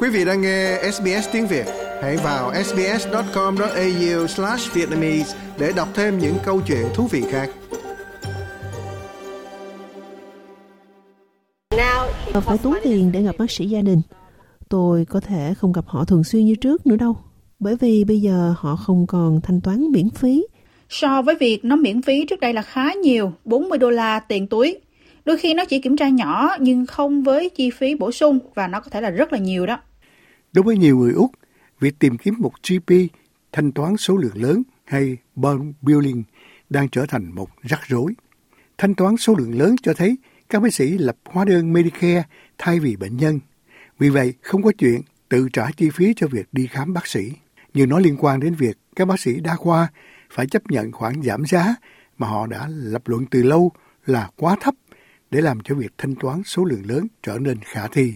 Quý vị đang nghe SBS tiếng Việt, hãy vào sbs.com.au/vietnamese để đọc thêm những câu chuyện thú vị khác. Phải tốn tiền để gặp bác sĩ gia đình. Tôi có thể không gặp họ thường xuyên như trước nữa đâu, bởi vì bây giờ họ không còn thanh toán miễn phí. So với việc nó miễn phí trước đây là khá nhiều, 40 đô la tiền túi. Đôi khi nó chỉ kiểm tra nhỏ nhưng không với chi phí bổ sung và nó có thể là rất là nhiều đó. Đối với nhiều người Úc, việc tìm kiếm một GP thanh toán số lượng lớn hay bond billing đang trở thành một rắc rối. Thanh toán số lượng lớn cho thấy các bác sĩ lập hóa đơn Medicare thay vì bệnh nhân. Vì vậy, không có chuyện tự trả chi phí cho việc đi khám bác sĩ. Nhưng nó liên quan đến việc các bác sĩ đa khoa phải chấp nhận khoản giảm giá mà họ đã lập luận từ lâu là quá thấp để làm cho việc thanh toán số lượng lớn trở nên khả thi.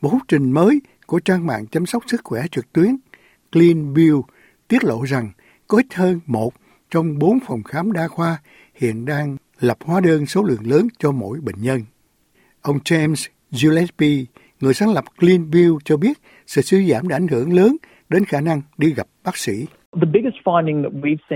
Một hút trình mới của trang mạng chăm sóc sức khỏe trực tuyến Clean Bill tiết lộ rằng có ít hơn một trong bốn phòng khám đa khoa hiện đang lập hóa đơn số lượng lớn cho mỗi bệnh nhân. Ông James Gillespie, người sáng lập Clean Bill cho biết sự suy giảm đã ảnh hưởng lớn đến khả năng đi gặp bác sĩ.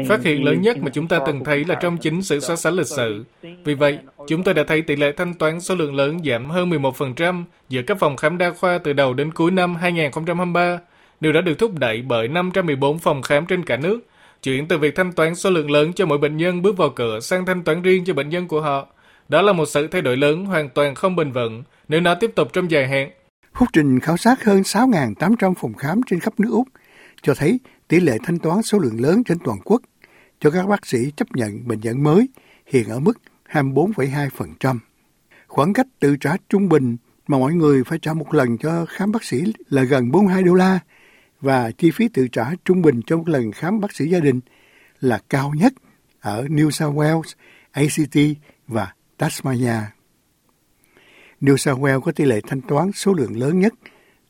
Phát hiện lớn nhất mà chúng ta từng thấy là trong chính sự so sánh lịch sử. Vì vậy, chúng tôi đã thấy tỷ lệ thanh toán số lượng lớn giảm hơn 11% giữa các phòng khám đa khoa từ đầu đến cuối năm 2023. Điều đã được thúc đẩy bởi 514 phòng khám trên cả nước, chuyển từ việc thanh toán số lượng lớn cho mỗi bệnh nhân bước vào cửa sang thanh toán riêng cho bệnh nhân của họ. Đó là một sự thay đổi lớn hoàn toàn không bền vững nếu nó tiếp tục trong dài hạn. Phúc trình khảo sát hơn 6.800 phòng khám trên khắp nước Úc cho thấy tỷ lệ thanh toán số lượng lớn trên toàn quốc cho các bác sĩ chấp nhận bệnh nhân mới hiện ở mức 24,2%. Khoảng cách tự trả trung bình mà mọi người phải trả một lần cho khám bác sĩ là gần 42 đô la và chi phí tự trả trung bình cho một lần khám bác sĩ gia đình là cao nhất ở New South Wales, ACT và Tasmania. New South Wales có tỷ lệ thanh toán số lượng lớn nhất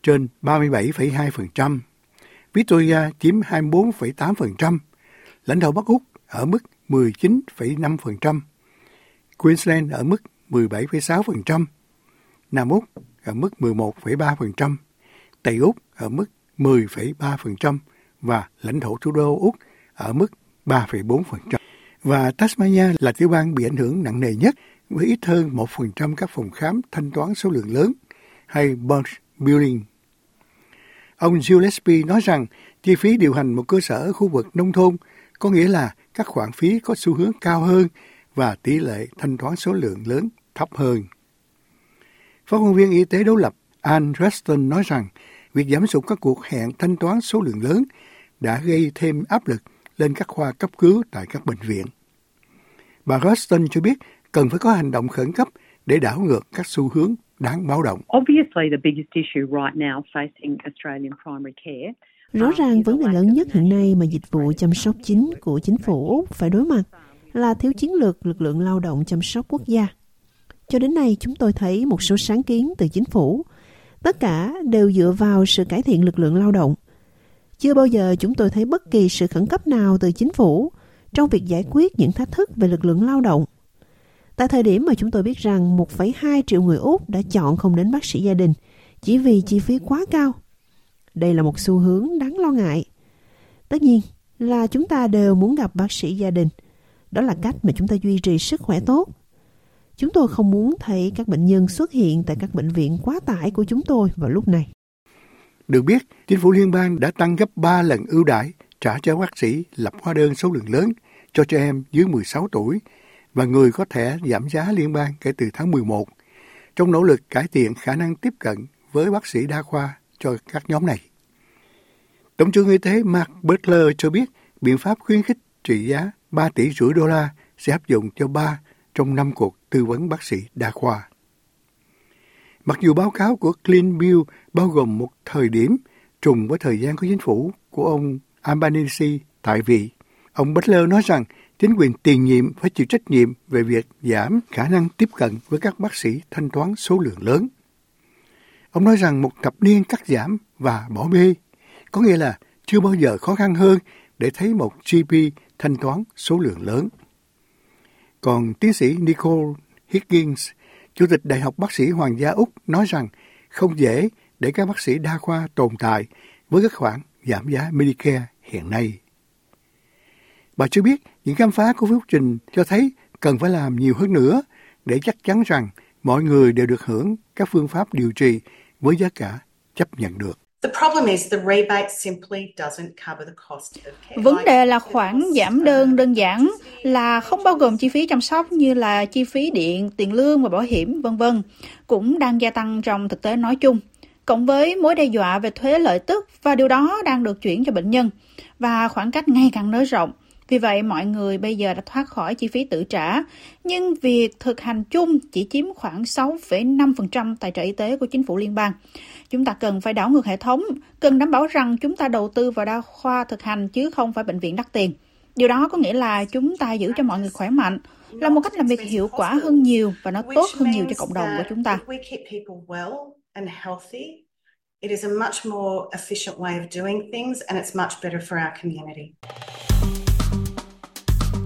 trên 37,2%. Victoria chiếm 24,8%, lãnh thổ Bắc Úc ở mức 19,5%, Queensland ở mức 17,6%, Nam Úc ở mức 11,3%, Tây Úc ở mức 10,3% và lãnh thổ thủ đô Úc ở mức 3,4%. Và Tasmania là tiểu bang bị ảnh hưởng nặng nề nhất với ít hơn 1% các phòng khám thanh toán số lượng lớn hay bulk billing Ông Gillespie nói rằng chi phí điều hành một cơ sở ở khu vực nông thôn có nghĩa là các khoản phí có xu hướng cao hơn và tỷ lệ thanh toán số lượng lớn thấp hơn. Phát ngôn viên y tế đối lập Anne Reston nói rằng việc giảm sụt các cuộc hẹn thanh toán số lượng lớn đã gây thêm áp lực lên các khoa cấp cứu tại các bệnh viện. Bà Reston cho biết cần phải có hành động khẩn cấp để đảo ngược các xu hướng đáng báo động. Rõ ràng vấn đề lớn nhất hiện nay mà dịch vụ chăm sóc chính của chính phủ Úc phải đối mặt là thiếu chiến lược lực lượng lao động chăm sóc quốc gia. Cho đến nay, chúng tôi thấy một số sáng kiến từ chính phủ. Tất cả đều dựa vào sự cải thiện lực lượng lao động. Chưa bao giờ chúng tôi thấy bất kỳ sự khẩn cấp nào từ chính phủ trong việc giải quyết những thách thức về lực lượng lao động Tại thời điểm mà chúng tôi biết rằng 1,2 triệu người Úc đã chọn không đến bác sĩ gia đình chỉ vì chi phí quá cao. Đây là một xu hướng đáng lo ngại. Tất nhiên là chúng ta đều muốn gặp bác sĩ gia đình. Đó là cách mà chúng ta duy trì sức khỏe tốt. Chúng tôi không muốn thấy các bệnh nhân xuất hiện tại các bệnh viện quá tải của chúng tôi vào lúc này. Được biết, chính phủ liên bang đã tăng gấp 3 lần ưu đãi trả cho bác sĩ lập hóa đơn số lượng lớn cho trẻ em dưới 16 tuổi và người có thẻ giảm giá liên bang kể từ tháng 11 trong nỗ lực cải thiện khả năng tiếp cận với bác sĩ đa khoa cho các nhóm này. Tổng trưởng Y tế Mark Butler cho biết biện pháp khuyến khích trị giá 3 tỷ rưỡi đô la sẽ áp dụng cho 3 trong 5 cuộc tư vấn bác sĩ đa khoa. Mặc dù báo cáo của Clean Bill bao gồm một thời điểm trùng với thời gian của chính phủ của ông Albanese tại vị, ông Butler nói rằng chính quyền tiền nhiệm phải chịu trách nhiệm về việc giảm khả năng tiếp cận với các bác sĩ thanh toán số lượng lớn. Ông nói rằng một thập niên cắt giảm và bỏ bê có nghĩa là chưa bao giờ khó khăn hơn để thấy một GP thanh toán số lượng lớn. Còn tiến sĩ Nicole Higgins, Chủ tịch Đại học Bác sĩ Hoàng gia Úc nói rằng không dễ để các bác sĩ đa khoa tồn tại với các khoản giảm giá Medicare hiện nay. Bà cho biết những khám phá của phúc trình cho thấy cần phải làm nhiều hơn nữa để chắc chắn rằng mọi người đều được hưởng các phương pháp điều trị với giá cả chấp nhận được. Vấn đề là khoản giảm đơn đơn giản là không bao gồm chi phí chăm sóc như là chi phí điện, tiền lương và bảo hiểm, vân vân, cũng đang gia tăng trong thực tế nói chung, cộng với mối đe dọa về thuế lợi tức và điều đó đang được chuyển cho bệnh nhân và khoảng cách ngày càng nới rộng. Vì vậy, mọi người bây giờ đã thoát khỏi chi phí tự trả, nhưng việc thực hành chung chỉ chiếm khoảng 6,5% tài trợ y tế của chính phủ liên bang. Chúng ta cần phải đảo ngược hệ thống, cần đảm bảo rằng chúng ta đầu tư vào đa khoa thực hành chứ không phải bệnh viện đắt tiền. Điều đó có nghĩa là chúng ta giữ cho mọi người khỏe mạnh, là một cách làm việc hiệu quả hơn nhiều và nó tốt hơn nhiều cho cộng đồng của chúng ta. It is a much more efficient way of doing things and it's much better for our community.